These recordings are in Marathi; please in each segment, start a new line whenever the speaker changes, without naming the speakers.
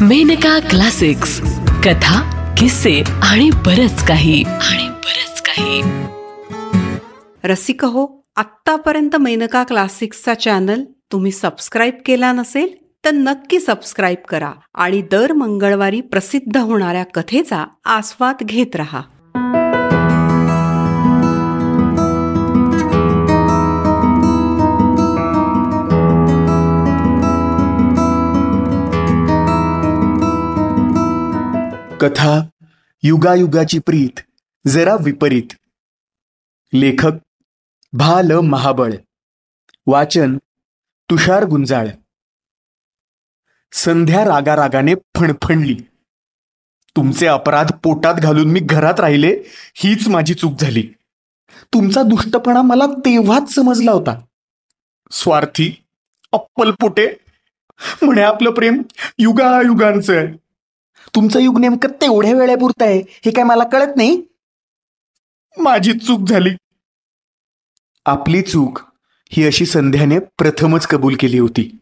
मेनका क्लासिक्स. कथा किस्से आणि बरच काही. आणि बरच काही.
रसिक हो आत्तापर्यंत मेनका क्लासिक्सचा चॅनल तुम्ही सबस्क्राईब केला नसेल तर नक्की सबस्क्राईब करा आणि दर मंगळवारी प्रसिद्ध होणाऱ्या कथेचा आस्वाद घेत रहा.
कथा युगायुगाची प्रीत जरा विपरीत. लेखक भा ल महाबळ. वाचन तुषार गुंजाळ. संध्या रागारागाने फणफणली. तुमचे अपराध पोटात घालून मी घरात राहिले हीच माझी चूक झाली. तुमचा दुष्टपणा मला तेव्हाच समजला होता. स्वार्थी अप्पल पोटे म्हणे आपलं प्रेम युगायुगांचं आहे. तुमचं युग नेमकं तेवढ्या वेळेपुरतं आहे हे काय मला कळत नाही? माझी चूक झाली. आपली चूक ही अशी संध्याने प्रथमच कबूल केली होती.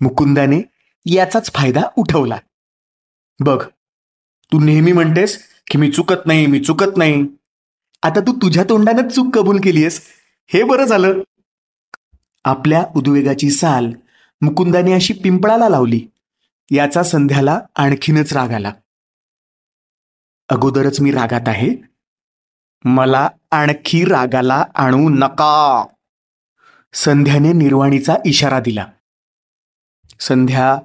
मुकुंदाने याचाच फायदा उठवला. बघ तू नेहमी म्हणतेस की मी चुकत नाही मी चुकत नाही. आता तू तुझ्या तोंडानं चूक कबूल केलीयस. हे बरं झालं. आपल्या उद्वेगाची साल मुकुंदाने अशी पिंपळाला लावली. याचा संध्याला आणखीनच राग आला. अगोदरच मी रागात आहे. मला आणखी रागाला आणू नका. संध्याने निर्वाणीचा इशारा दिला. संध्या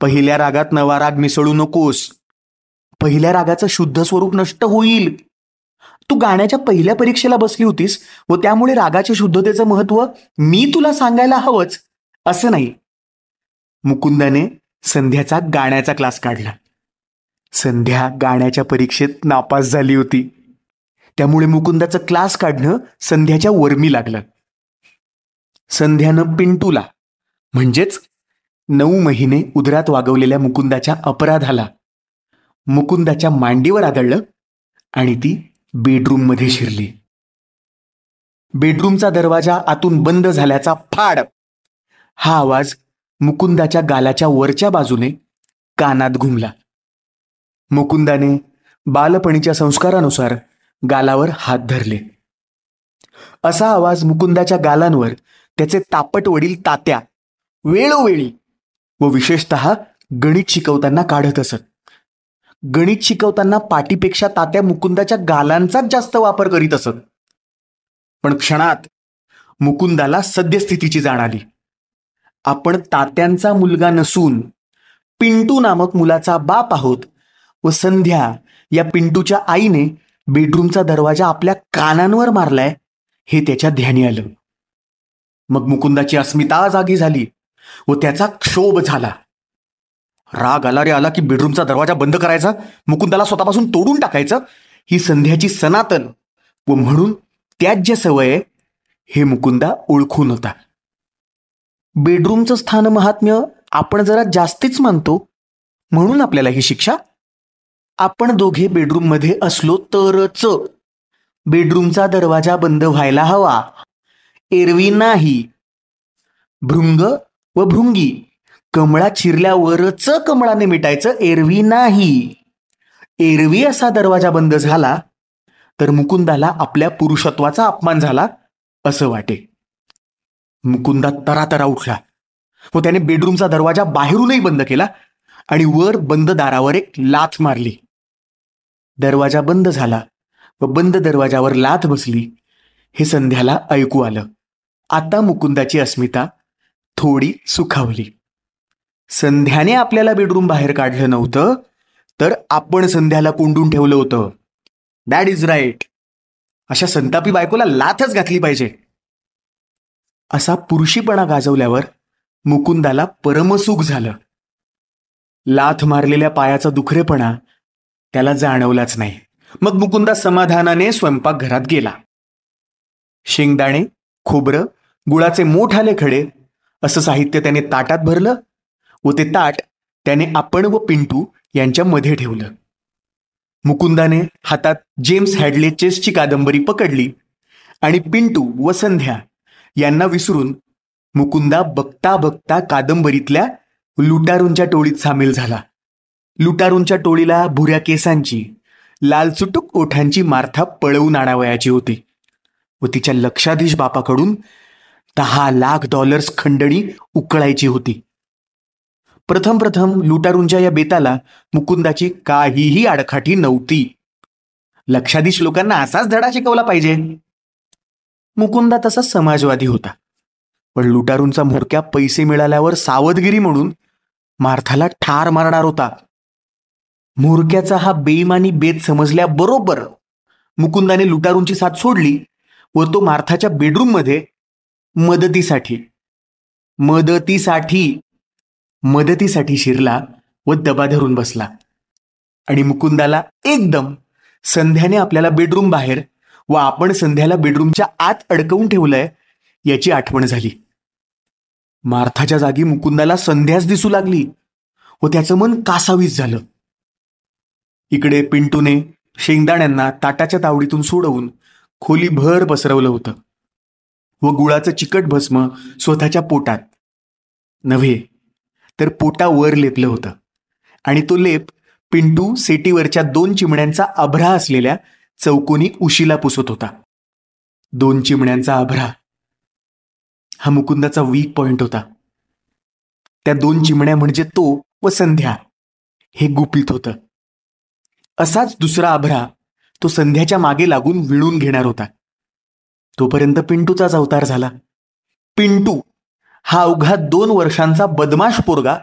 पहिल्या रागात नवा राग मिसळू नकोस. पहिल्या रागाचं शुद्ध स्वरूप नष्ट होईल. तू गाण्याच्या पहिल्या परीक्षेला बसली होतीस व त्यामुळे रागाच्या शुद्धतेचं महत्त्व मी तुला सांगायला हवंच असं नाही. मुकुंदाने संध्याचा गाण्याचा क्लास काढला. संध्या गाण्याच्या परीक्षेत नापास झाली होती. त्यामुळे मुकुंदाचं क्लास काढणं संध्याच्या वर्मी लागलं. संध्यानं पिंटूला म्हणजेच नऊ महिने उदरात वागवलेल्या मुकुंदाच्या अपराधाला मुकुंदाच्या मांडीवर आदळलं आणि ती बेडरूममध्ये शिरली. बेडरूमचा दरवाजा आतून बंद झाल्याचा फाड हा आवाज मुकुंदाच्या गालाच्या वरच्या बाजूने कानात घुमला. मुकुंदाने बालपणीच्या संस्कारानुसार गालावर हात धरले. असा आवाज मुकुंदाच्या गालांवर त्याचे तापट वडील तात्या वेळोवेळी व विशेषत गणित शिकवताना काढत असत. गणित शिकवताना पाठीपेक्षा तात्या मुकुंदाच्या गालांचाच जास्त वापर करीत असत. पण क्षणात मुकुंदाला सद्यस्थितीची जाण आली. आपण तात्यांचा मुलगा नसून पिंटू नामक मुलाचा बाप आहोत व संध्या या पिंटूच्या आईने बेडरूमचा दरवाजा आपल्या कानांवर मारलाय हे त्याच्या ध्यानी आलं. मग मुकुंदाची अस्मिता जागी झाली व त्याचा क्षोभ झाला. राग आला रे आला की बेडरूमचा दरवाजा बंद करायचा? मुकुंदाला स्वतःपासून तोडून टाकायचं? ही संध्याची सनातन व म्हणून त्याज्य सवय हे मुकुंदा ओळखून होता. बेडरूमचं स्थान महात्म्य आपण जरा जास्तीच मानतो म्हणून आपल्याला ही शिक्षा. आपण दोघे बेडरूममध्ये असलो तरच. बेडरूमचा दरवाजा बंद व्हायला हवा. एरवी नाही. भृंग व भृंगी. कमळा चिरल्यावरच कमळाने मिटायचं एरवी नाही. एरवी असा दरवाजा बंद झाला तर मुकुंदाला आपल्या पुरुषत्वाचा अपमान झाला असं वाटे. मुकुंदा तरातरा उठला. व त्याने बेडरूमचा दरवाजा बाहेरूनही बंद केला आणि वर बंद दारावर एक लाथ मारली. दरवाजा बंद झाला व बंद दरवाजावर लाथ बसली. हे संध्याला ऐकू आलं. आता मुकुंदाची अस्मिता थोडी सुखावली. संध्याने आपल्याला बेडरूम बाहेर काढलं नव्हतं तर आपण संध्याला कोंडून ठेवलं होतं. दॅट इज राईट अशा संतापी बायकोला लाथच घातली पाहिजे. असा पुरुषीपणा गाजवल्यावर मुकुंदाला परमसुख झालं. लाथ मारलेल्या पायाचा दुखरेपणा त्याला जाणवलाच नाही. मग मुकुंदा समाधानाने स्वयंपाकघरात गेला. शेंगदाणे खोबरं गुळाचे मोठाले खडे असं साहित्य त्याने ताटात भरलं व ते ताट त्याने आपण व पिंटू यांच्या मध्ये ठेवलं. मुकुंदाने हातात जेम्स हॅडले चेसची कादंबरी पकडली आणि पिंटू व संध्या यांना विसरून मुकुंदा बघता बघता कादंबरीतल्या लुटारूंच्या टोळीत सामील झाला. लुटारूंच्या टोळीला भुऱ्या केसांची लालचुटूक ओठांची मार्था पळवून आणावयाची होती व तिच्या लक्षाधीश बापाकडून दहा लाख डॉलर्स खंडणी उकळायची होती. प्रथम प्रथम लुटारूंच्या या बेताला मुकुंदाची काहीही आडखाटी नव्हती. लक्षाधीश लोकांना असाच धडा शिकवला पाहिजे. मुकुंदा तसा समाजवादी होता. पण लुटारूंचा म्होरक्या पैसे मिळाल्यावर सावधगिरी म्हणून मार्थाला ठार मारणार होता. म्होरक्याचा हा बेईमानी बेत समजल्याबरोबर मुकुंदाने लुटारूंची साथ सोडली व तो मार्थाच्या बेडरूममध्ये मदतीसाठी मदतीसाठी मदतीसाठी शिरला व दबा धरून बसला. आणि मुकुंदाला एकदम संध्याने आपल्याला बेडरूम बाहेर व आपण संध्याला बेडरूमच्या आत अडकवून ठेवलंय याची आठवण झाली. मार्थाच्या जागी मुकुंदाला संध्याच दिसू लागली व त्याचं मन कासावीस झालं. इकडे पिंटूने शेंगदाण्यांना ताटाच्या तावडीतून सोडवून खोलीभर पसरवलं होतं व गुळाचं चिकट भस्म स्वतःच्या पोटात. नव्हे तर पोटावर लेपलं होतं आणि तो लेप पिंटू सेटीवरच्या दोन चिमण्यांचा अभ्रा असलेल्या चौकोनी उशीला पुसत होता. दोन चिमण्यांचा आभरा. हा मुकुंदाचा वीक पॉइंट होता. त्या दोन चिमण्या म्हणजे तो व संध्या. हे गुपित होतं. असाच दुसरा आभरा तो संध्याच्या मागे लागून विळून घेणार होता. तोपर्यंत पिंटूचाच अवतार झाला. पिंटू हा अवघा दोन वर्षांचा बदमाश पोरगा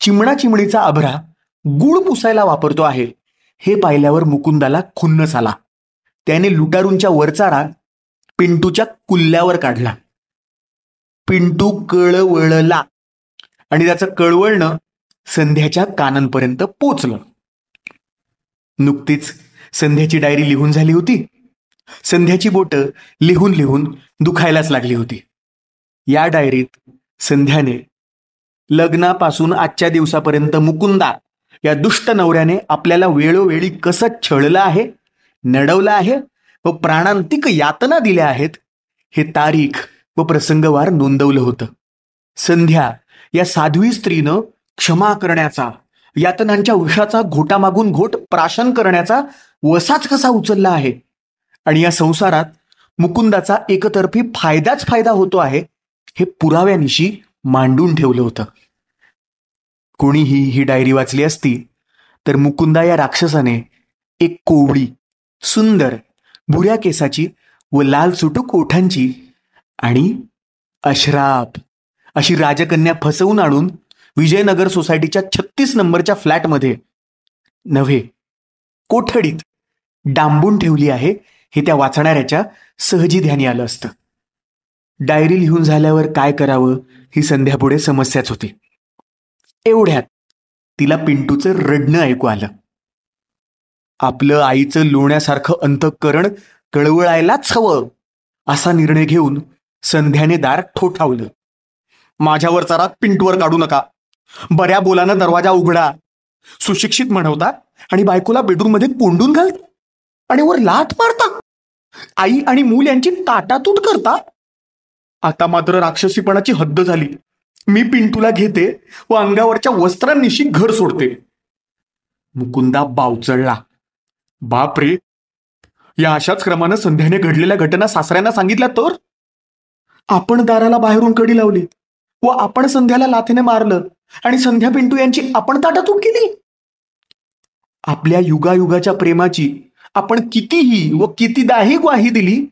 चिमणा चिमणीचा आभरा गुळ पुसायला वापरतो आहे. हे पाहिल्यावर मुकुंदाला खुन्नस आला. त्याने लुटारूंच्या वरचा पिंटूच्या कुल्ल्यावर काढला. पिंटू कळवळला आणि त्याचं कळवळणं संध्याच्या कानांपर्यंत पोचलं. नुकतीच संध्याची डायरी लिहून झाली होती. संध्याची बोटं लिहून लिहून दुखायलाच लागली होती. या डायरीत संध्याने लग्नापासून आजच्या दिवसापर्यंत मुकुंदा या दुष्ट नवऱ्याने आपल्याला वेळोवेळी कसं छळलं आहे नडवलं आहे व प्राणांतिक यातना दिल्या आहेत. हे तारीख व प्रसंगवार नोंदवलं होतं. संध्या या साध्वी स्त्रीनं क्षमा करण्याचा यातनांच्या उशाचा घोटा मागून घोट प्राशन करण्याचा वसाच कसा उचलला आहे? आणि या संसारात मुकुंदाचा एकतर्फी फायदाच फायदा होतो आहे हे पुराव्यानिशी मांडून ठेवलं होतं. कोणीही ही डायरी वाचली असती तर मुकुंदा या राक्षसाने एक कोवळी सुंदर भुऱ्या केसाची व लाल सुटूक ओठांची आणि अश्राप अशी राजकन्या फसवून आणून विजयनगर सोसायटीच्या छत्तीस नंबरच्या फ्लॅटमध्ये नव्हे कोठडीत डांबून ठेवली आहे हे त्या वाचणाऱ्याच्या सहजी ध्यानी आलं असतं. डायरी लिहून झाल्यावर काय करावं ही संध्यापुढे समस्याच होती. एवढ्यात तिला पिंटूचं रडणं ऐकू आलं. आपलं आईचं लोण्यासारखं अंतःकरण कळवळायलाच हवं असा निर्णय घेऊन संध्याने दार ठोठावलं. माझ्यावरचा राग पिंटूवर काढू नका. बऱ्या बोलानं दरवाजा उघडा. सुशिक्षित म्हणवता आणि बायकोला बेडरूममध्ये कोंडून घालता आणि वर लाथ मारता. आई आणि मूल यांची ताटातूट करता. आता मात्र राक्षसीपणाची हद्द झाली. मी पिंटूला घेते व अंगावरच्या वस्त्रांनिशी घर सोडते. मुकुंदा बावचळला. बाप रे या अशाच क्रमानं संध्याने घडलेल्या घटना सासऱ्यांना सांगितल्या तर? आपण दाराला बाहेरून कडी लावली व आपण संध्याला लाथेने मारलं आणि संध्या पिंटू यांची आपण ताटातून केली? आपल्या युगायुगाच्या प्रेमाची आपण कितीही व कितीदाही ग्वाही दिली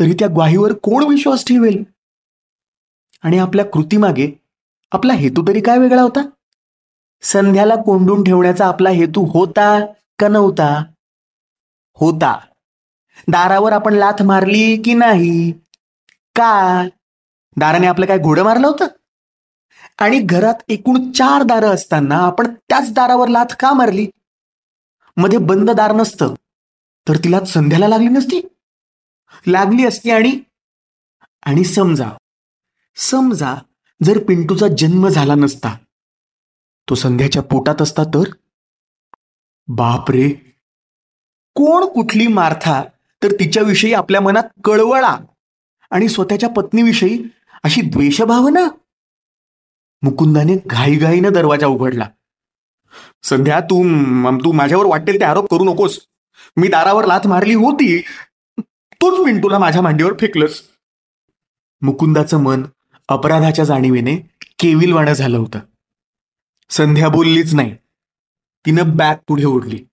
तरी त्या ग्वाहीवर कोण विश्वास ठेवेल? आणि आपल्या कृतीमागे आपला हेतू तरी काय वेगळा होता? संध्याला कोंडून ठेवण्याचा आपला हेतू होता का नव्हता? होता. दारावर आपण लाथ मारली की नाही? का? दाराने आपलं काय घोडं मारलं होतं? आणि घरात एकूण चार दारं असताना आपण त्याच दारावर लाथ का मारली? मध्ये बंद दार नसतं तर तिला संध्याला लागली नसती. लागली असती आणि आणि समजा समजा जर पिंटूचा जन्म झाला नसता तो संध्याच्या पोटात असता तर? बापरे! कोण कुठली मार्था तर तिच्याविषयी आपल्या मनात कळवळा आणि स्वतःच्या पत्नीविषयी अशी द्वेषभावना? मुकुंदाने घाईघाईनं दरवाजा उघडला. संध्या तू तू माझ्यावर वाटेल ते आरोप करू नकोस. मी दारावर लाथ मारली होती. तोच मिंटूला माझ्या मांडीवर फेकलंस. मुकुंदाचं मन अपराधाच्या जाणीवेने केविलवाणं झालं होतं. संध्या बोललीच नाही. तिनं बॅग पुढे ओढली.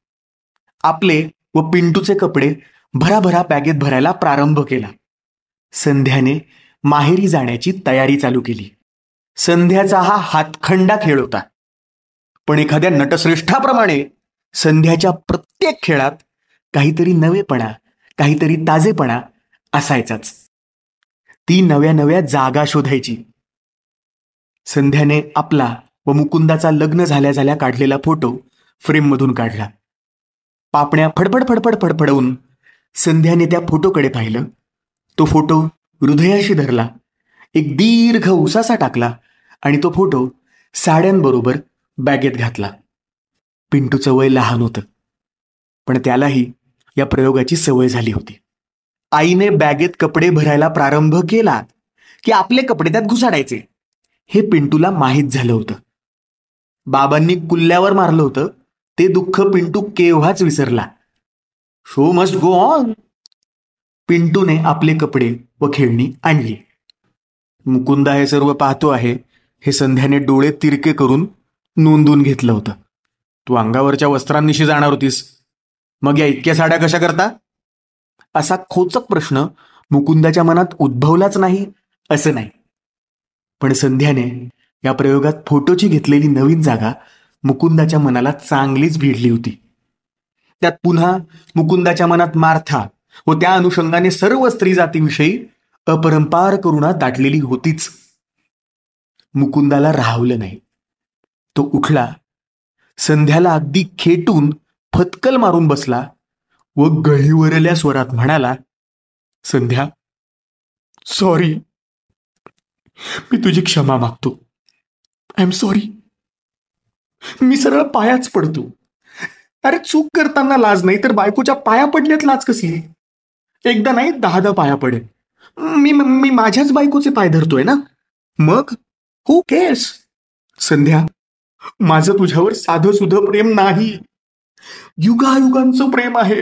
आपले व पिंटूचे कपडे भराभरा बॅगेत भरायला प्रारंभ केला. संध्याने माहेरी जाण्याची तयारी चालू केली. संध्याचा हा हातखंडा खेळ होता. पण एखाद्या नटश्रेष्ठाप्रमाणे संध्याच्या प्रत्येक खेळात काहीतरी नवेपणा काहीतरी ताजेपणा असायचाच. ती नव्या नव्या जागा शोधायची. संध्याने आपला व मुकुंदाचा लग्न झाल्या झाल्या काढलेला फोटो फ्रेममधून काढला. पापण्या फडफड फडफड फडफडवून संध्याने त्या फोटोकडे पाहिलं. तो फोटो हृदयाशी धरला. एक दीर्घ उसासा टाकला आणि तो फोटो साड्यांबरोबर बॅगेत घातला. पिंटूचं वय लहान होतं पण त्यालाही या प्रयोगाची सवय झाली होती. आईने बॅगेत कपडे भरायला प्रारंभ केला की आपले कपडे त्यात घुसाडायचे. हे पिंटूला माहीत झालं होतं. बाबांनी कुल्ल्यावर मारलं होतं ते दुःख पिंटू केव्हाच विसरला? शो मस्ट गो ऑन पिंटूने आपले कपडे व खेळणी आणली. मुकुंदा हे सर्व पाहतो आहे हे संध्याने डोळे तिरके करून नोंदून घेतलं होतं. तू अंगावरच्या वस्त्रांनिशी जाणार होतीस. मग या इतक्या साड्या कशा करता? असा खोचक प्रश्न मुकुंदाच्या मनात उद्भवलाच नाही असं नाही. पण संध्याने या प्रयोगात फोटोची घेतलेली नवीन जागा मुकुंदाच्या मनाला चांगलीच भिडली होती. त्यात पुन्हा मुकुंदाच्या मनात मार्था व त्या अनुषंगाने सर्व स्त्री जातीविषयी अपरंपार करुणा दाटलेली होतीच. मुकुंदाला राहवलं नाही. तो उठला संध्याला अगदी खेटून फतकल मारून बसला व गळीवरल्या स्वरात म्हणाला संध्या सॉरी मी तुझी क्षमा मागतो. आय एम सॉरी मी सरळ पायाच पडतो. अरे चूक करताना लाज नाही तर बायकोच्या पाया पडल्यात लाज कसली एकदा नाही दहा दहा पाया पडेल. मी मी माझ्याच बायकोचे पाय धरतोय ना? मग? हू केस संध्या माझं तुझ्यावर साधं सुधं प्रेम नाही. युगायुगांचं प्रेम आहे.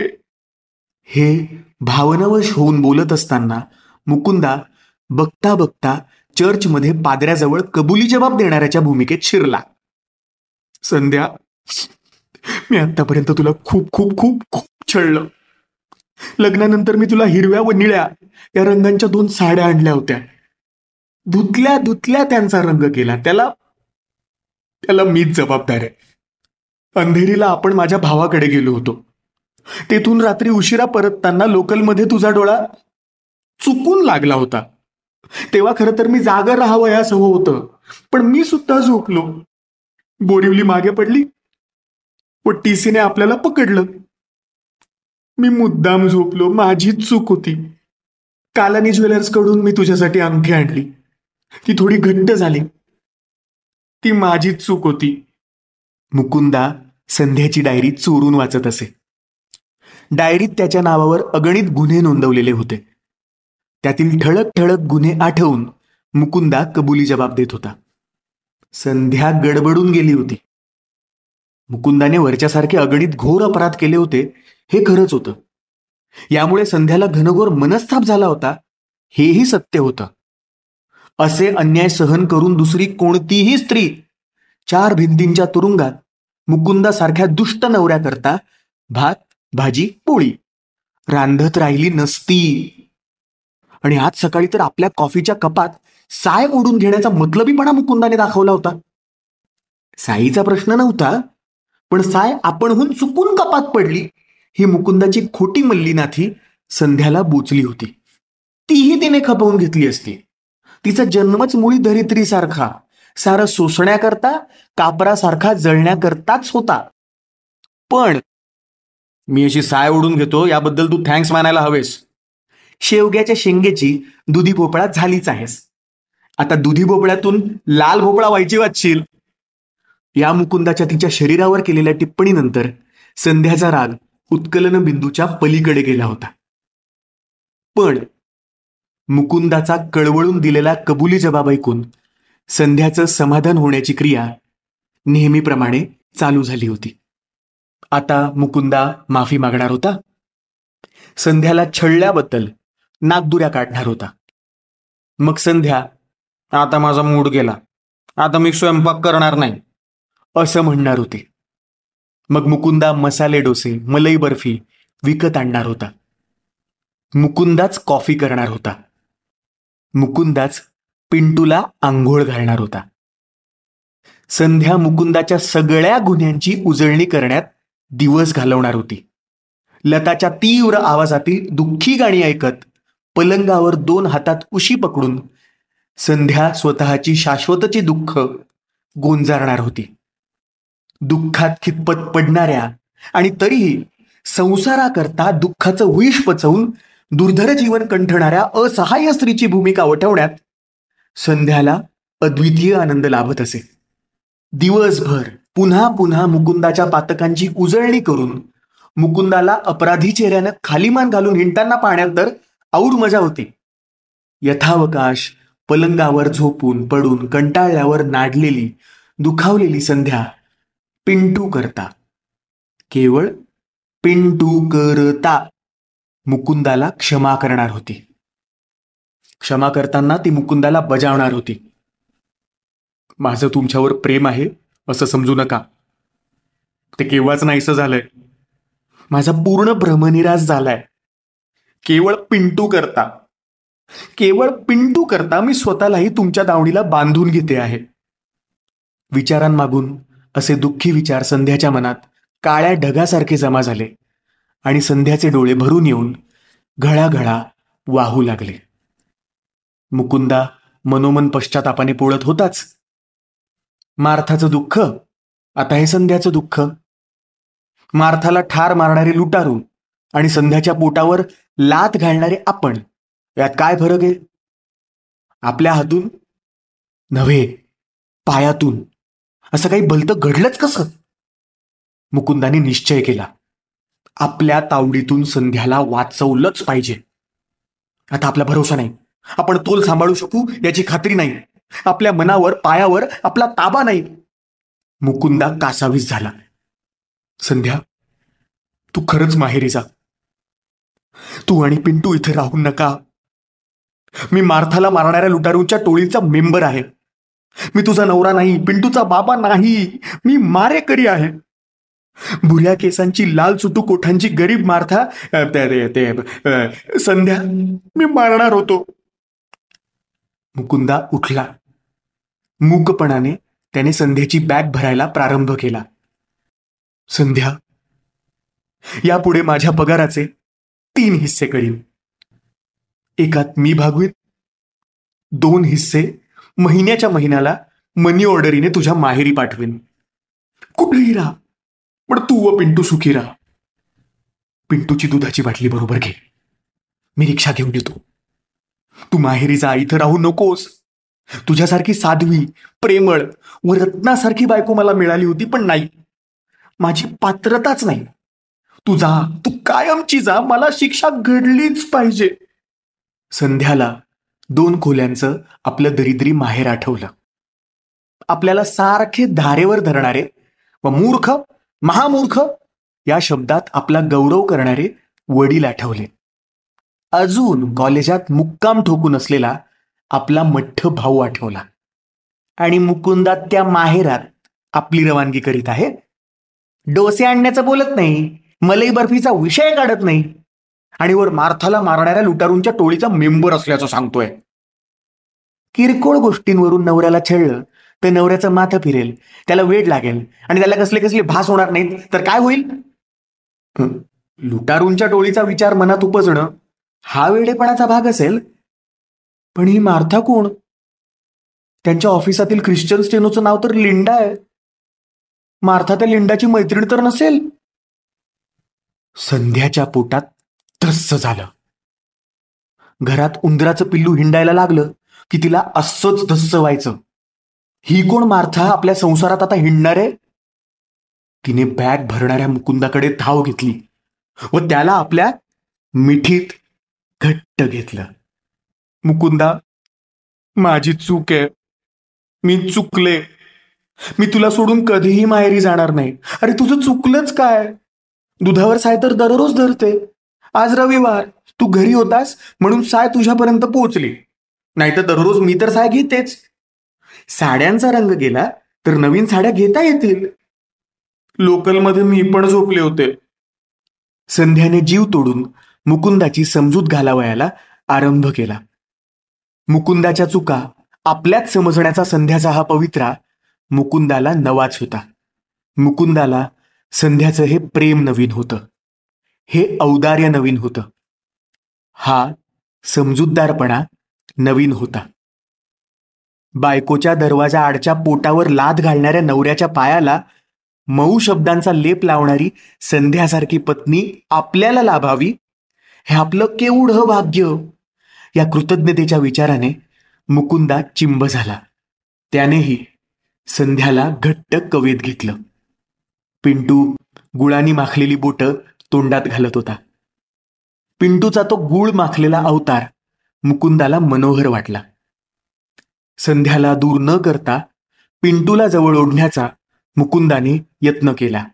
हे भावनावश होऊन बोलत असताना मुकुंदा बघता बघता चर्चमध्ये पादऱ्याजवळ कबुली जबाब देणाऱ्याच्या भूमिकेत शिरला. संध्या मी आतापर्यंत तुला खूप खूप खूप खूप छळलं. लग्नानंतर मी तुला हिरव्या व निळ्या या रंगांच्या दोन साड्या आणल्या होत्या. धुतल्या धुतल्या त्यांचा रंग केला त्याला त्याला मीच जबाबदार आहे. अंधेरीला आपण माझ्या भावाकडे गेलो होतो. तेथून रात्री उशिरा परतताना लोकलमध्ये तुझा डोळा चुकून लागला होता. तेव्हा खरं तर मी जागा राहावं असं होतं. पण मी सुद्धा झोपलो. बोरिवली मागे पडली व टीसीने आपल्याला पकडलं. मी मुद्दाम झोपलो. माझीच चूक होती. कालानी ज्वेलर्सकडून मी तुझ्यासाठी अंगठी आणली. ती थोडी घट्ट झाली. ती माझीच चूक होती. मुकुंदा संध्याची डायरी चोरून वाचत असे. डायरीत त्याच्या नावावर अगणित गुन्हे नोंदवलेले होते. त्यातील ठळक ठळक गुन्हे आठवून मुकुंदा कबुली जबाब देत होता. संध्या गडबडून गेली होती. मुकुंदाने वरच्यासारखे अगणित घोर अपराध केले होते हे खरंच होतं. यामुळे संध्याला घनघोर मनस्ताप झाला होता हेही सत्य होतं. असे अन्याय सहन करून दुसरी कोणतीही स्त्री चार भिंतींच्या तुरुंगात मुकुंदासारख्या दुष्ट नवऱ्याकरता भात भाजी पोळी रांधत राहिली नसती. आणि आज सकाळी तर आपल्या कॉफीच्या कपात साय ओढून घेण्याचा मतलबीपणा मुकुंदाने दाखवला होता. साईचा प्रश्न नव्हता पण साय आपणहून चुकून कपात पडली ही मुकुंदाची खोटी मल्लीनाथी संध्याला बोचली होती. तीही तिने खपवून घेतली असती. तिचा जन्मच मुळी धरित्रीसारखा सारं सोसण्याकरता कापरासारखा जळण्याकरताच होता. पण मी अशी साय ओढून घेतो याबद्दल तू थँक्स मानायला हवेस. शेवग्याच्या शेंगेची दुधी भोपळा झालीच आहेस. आता दुधी भोपळ्यातून लाल भोपळा व्हायची वाचशील या मुकुंदाच्या तिच्या शरीरावर केलेल्या टिप्पणीनंतर संध्याचा राग उत्कलन बिंदूच्या पलीकडे गेला होता. पण मुकुंदाचा कळवळून दिलेला कबुली जबाब ऐकून संध्याचं समाधान होण्याची क्रिया नेहमीप्रमाणे चालू झाली होती. आता मुकुंदा माफी मागणार होता. संध्याला छळल्याबद्दल नागदुऱ्या काढणार होता. मग संध्या आता माझा मूड गेला. आता मी स्वयंपाक करणार नाही. असं म्हणणार होते. मग मुकुंदा मसाले डोसे मलई बर्फी विकत आणणार होता. मुकुंदाच कॉफी करणार होता. मुकुंदाच पिंटूला आंघोळ घालणार होता. संध्या मुकुंदाच्या सगळ्या गुन्ह्यांची उजळणी करण्यात दिवस घालवणार होती. लताच्या तीव्र आवाजातील दुःखी गाणी ऐकत पलंगावर दोन हातात उशी पकडून संध्या स्वतःची शाश्वतची दुःख गोंजारणार होती. दुःखात खितपत पडणाऱ्या आणि तरीही संसाराकरता दुःखाचं विष पचवून दुर्धर जीवन कंठणाऱ्या असहाय्य स्त्रीची भूमिका वटवण्यात संध्याला अद्वितीय आनंद लाभत असे. दिवसभर पुन्हा पुन्हा मुकुंदाच्या पातकांची उजळणी करून मुकुंदाला अपराधी चेहऱ्यानं खालीमान घालून हिंडताना पाहण्यात तर और मजा होती. यथावकाश पलंगावर झोपून पडून कंटाळल्यावर नाडलेली दुखावलेली संध्या पिंटू करता. केवळ पिंटू करता. मुकुंदाला क्षमा करणार होती. क्षमा करताना ती मुकुंदाला बजावणार होती. माझं तुमच्यावर प्रेम आहे असं समजू नका. ते केव्हाच नाहीसं झालंय. माझा पूर्ण भ्रमनिराश झालाय. केवळ पिंटू करता. केवळ पिंटू करता मी स्वतःलाही तुमच्या दावणीला बांधून घेते आहे. विचारांमागून असे दुःखी विचार संध्याच्या मनात काळ्या ढगासारखे जमा झाले आणि संध्याचे डोळे भरून येऊन घळाघळा वाहू लागले. मुकुंदा मनोमन पश्चातापाने पोळत होताच. मार्थाचं दुःख? आता हे संध्याचं दुःख? मार्थाला ठार मारणारे लुटारू आणि संध्याच्या पोटावर लात घालणारे आपण यात काय फरक आहे? आपल्या हातून नव्हे पायातून. असं काही भलतं घडलंच कसं? मुकुंदाने निश्चय केला. आपल्या तावडीतून संध्याला वाचवलंच पाहिजे. आता आपला भरोसा नाही. आपण तोल सांभाळू शकू याची खात्री नाही. आपल्या मनावर पायावर आपला ताबा नाही. मुकुंदा कासावीस झाला. संध्या तू खरंच माहेरी जा. तू आणि पिंटू इथे राहू नका. मी मार्थाला मारणाऱ्या लुटारूच्या टोळीचा मेंबर आहे. मी तुझा नवरा नाही पिंटूचा बाबा नाही मी मारेकरी आहे. भुऱ्या केसांची लाल सुटू कोठांची गरीब मार्था ते ते- ते, संध्या मी मारणार होतो. मुकुंदा उठला. मूकपणाने त्याने संध्याची बॅग भरायला प्रारंभ केला. संध्या यापुढे माझ्या पगाराचे तीन हिस्से करीन. एकात मी भागवीन दोन हिस्से महिन्याच्या महिन्याला मनी ऑर्डरीने तुझ्या माहेरी पाठवीन. कुठेही राहा पण तू व पिंटू सुखी राहा. पिंटूची दुधाची बाटली बरोबर घे. मी रिक्षा घेऊन येतो. तू माहेरी जा इथं राहू नकोस. तुझ्यासारखी साध्वी प्रेमळ व रत्नासारखी बायको मला मिळाली होती पण नाही. माझी पात्रताच नाही. तू जा तू कायमची जा मला शिक्षा घडलीच पाहिजे. संध्याला दोन खोल्यांचं आपलं दरिद्री माहेर आठवलं. आपल्याला सारखे धारेवर धरणारे व मूर्ख महामूर्ख या शब्दात आपला गौरव करणारे वडील आठवले. अजून कॉलेजात मुक्काम ठोकून असलेला आपला मठ्ठ भाऊ आठवला. आणि मुकुंदात त्या माहेरात आपली रवानगी करीत आहे. डोसे आणण्याचं बोलत नाही मलई बर्फीचा विषय काढत नाही. आणि वर मार्थाला मारणाऱ्या लुटारूंच्या टोळीचा मेंबर असल्याचं सांगतोय. किरकोळ गोष्टींवरून नवऱ्याला छेडलं तर नवऱ्याचं माथं फिरेल त्याला वेळ लागेल आणि त्याला कसले कसले भास होणार नाहीत तर काय होईल? लुटारूंच्या टोळीचा विचार मनात उपजणं हा वेडेपणाचा भाग असेल पण ही मार्था कोण? त्यांच्या ऑफिसातील ख्रिश्चन स्टेनोचं नाव तर लिंडा आहे. मार्था त्या लिंडाची मैत्रीण तर नसेल. संध्याच्या पोटात धस्स झालं. घरात उंदराचं पिल्लू हिंडायला लागलं की तिला असंच धस्स व्हायचं. ही कोण मार्था आपल्या संसारात आता हिंडणार? आहे तिने बॅग भरणाऱ्या मुकुंदाकडे धाव घेतली व त्याला आपल्या मिठीत घट्ट घेतलं. मुकुंदा माझी चूक आहे. मी चुकले. मी तुला सोडून कधीही माहेरी जाणार नाही. अरे तुझं चुकलंच काय? दुधावर साय तर दररोज धरते. आज रविवार. तू घरी होतास म्हणून साय तुझ्यापर्यंत पोहोचली. नाहीतर दररोज मी तर साय घेतेच. साड्यांचा रंग गेला तर नवीन साड्या घेता येतील. लोकलमध्ये मी पण झोपले होते. संध्याने जीव तोडून मुकुंदाची समजूत घालावयाला आरंभ केला. मुकुंदाच्या चुका आपल्याच समजण्याचा संध्याचा हा पवित्रा मुकुंदाला नवाच होता. मुकुंदाला संध्याचं हे प्रेम नवीन होतं. हे औदार्य नवीन होतं. हा समजूतदारपणा नवीन होता. बायकोच्या दरवाजा आडच्या पोटावर लाद घालणाऱ्या नवऱ्याच्या पायाला मऊ शब्दांचा लेप लावणारी संध्यासारखी पत्नी आपल्याला लाभावी हे आपलं केवढं भाग्य? या कृतज्ञतेच्या विचाराने मुकुंदा चिंब झाला. त्यानेही संध्याला घट्ट कवेत घेतलं. पिंटू गुळानी माखलेली बोटं तोंडात घालत होता. पिंटूचा तो गुळ माखलेला अवतार मुकुंदाला मनोहर वाटला. संध्याला दूर न करता पिंटूला जवळ ओढण्याचा मुकुंदाने यत्न केला.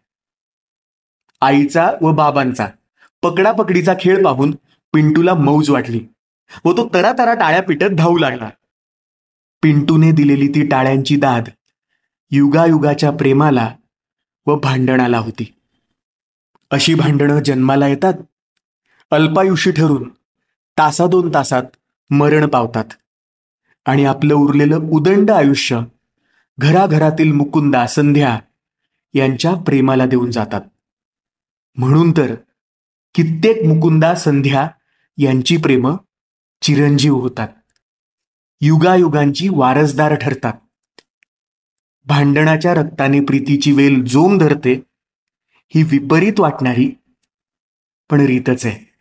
आईचा व बाबांचा पकडापकडीचा खेळ पाहून पिंटूला मौज वाटली व तो तरातरा टाळ्या पिटत धावू लागला. पिंटूने दिलेली ती टाळ्यांची दाद युगायुगाच्या प्रेमाला व भांडणाला होती. अशी भांडणं जन्माला येतात. अल्पायुषी ठरून तासा दोन तासात मरण पावतात. आणि आपलं उरलेलं उदंड आयुष्य घराघरातील मुकुंदा संध्या यांच्या प्रेमाला देऊन जातात. म्हणून तर कित्येक मुकुंदा संध्या यांची प्रेम चिरंजीव होतात. युगायुगांची वारसदार ठरतात. भांडणाच्या रक्ताने प्रीतीची वेल जोम धरते. ही विपरीत वाटणारी पण रीतच आहे.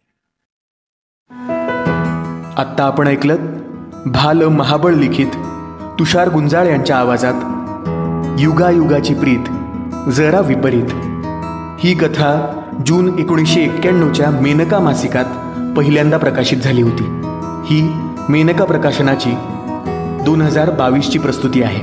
आत्ता आपण ऐकलं भाल महाबळ लिखित तुषार गुंजाळ यांच्या आवाजात युगायुगाची प्रीत जरा विपरीत. ही कथा जून एकोणीसशे एक्क्याण्णवच्या मेनका मासिकात पहिल्यांदा प्रकाशित झाली होती. ही मेनका प्रकाशनाची दोन हजार बावीसची प्रस्तुती आहे.